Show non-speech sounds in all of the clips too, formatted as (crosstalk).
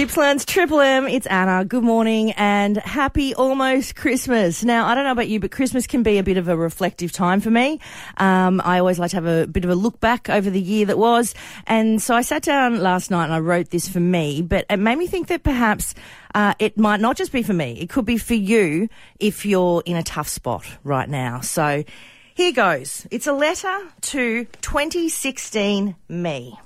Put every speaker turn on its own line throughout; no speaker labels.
Gippsland's Triple M, it's Anna. Good morning and happy almost Christmas. Now, I don't know about you, but Christmas can be a bit of a reflective time for me. Um, I always like to have a bit of a look back over the year that was. And so I sat down last night and I wrote this for me, but it made me think that perhaps uh, it might not just be for me, it could be for you if you're in a tough spot right now. So here goes. It's a letter to 2016 me.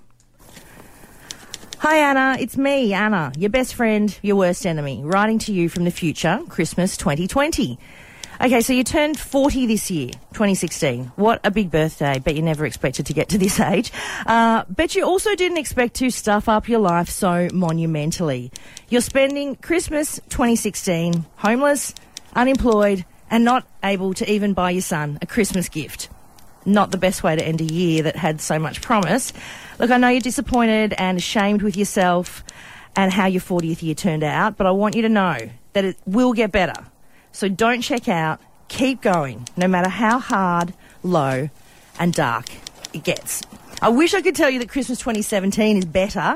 Hi Anna, it's me, Anna, your best friend, your worst enemy, writing to you from the future, Christmas 2020. Okay, so you turned 40 this year, 2016. What a big birthday. Bet you never expected to get to this (laughs) age. Uh, bet you also didn't expect to stuff up your life so monumentally. You're spending Christmas 2016 homeless, unemployed, and not able to even buy your son a Christmas gift not the best way to end a year that had so much promise. Look, I know you're disappointed and ashamed with yourself and how your 40th year turned out, but I want you to know that it will get better. So don't check out. Keep going, no matter how hard, low, and dark it gets. I wish I could tell you that Christmas 2017 is better,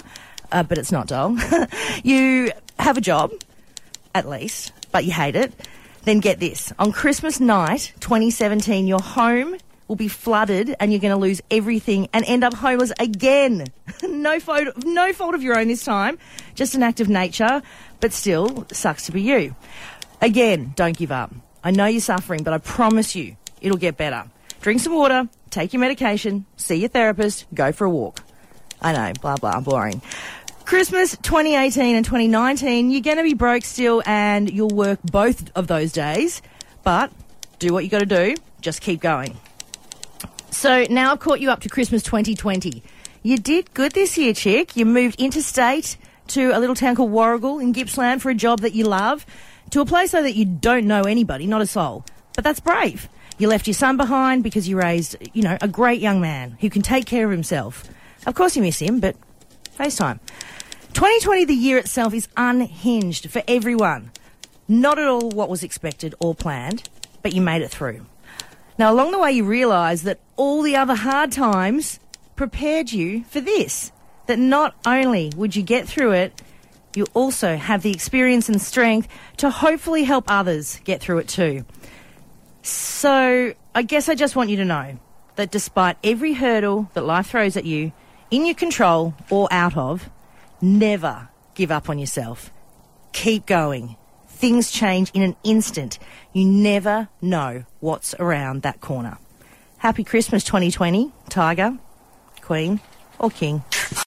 uh, but it's not, doll. (laughs) you have a job, at least, but you hate it. Then get this. On Christmas night 2017, your home will be flooded and you're going to lose everything and end up homeless again. (laughs) no, fault, no fault of your own this time, just an act of nature, but still sucks to be you. Again, don't give up. I know you're suffering, but I promise you it'll get better. Drink some water, take your medication, see your therapist, go for a walk. I know, blah, blah, boring. Christmas 2018 and 2019, you're going to be broke still and you'll work both of those days, but do what you got to do, just keep going. So now I've caught you up to Christmas 2020. You did good this year, chick. You moved interstate to a little town called Warragul in Gippsland for a job that you love, to a place though that you don't know anybody, not a soul. But that's brave. You left your son behind because you raised, you know, a great young man who can take care of himself. Of course you miss him, but FaceTime. 2020, the year itself, is unhinged for everyone. Not at all what was expected or planned, but you made it through. Now, along the way, you realise that all the other hard times prepared you for this. That not only would you get through it, you also have the experience and strength to hopefully help others get through it too. So, I guess I just want you to know that despite every hurdle that life throws at you, in your control or out of, never give up on yourself. Keep going things change in an instant. You never know what's around that corner. Happy Christmas 2020, Tiger, Queen, or King.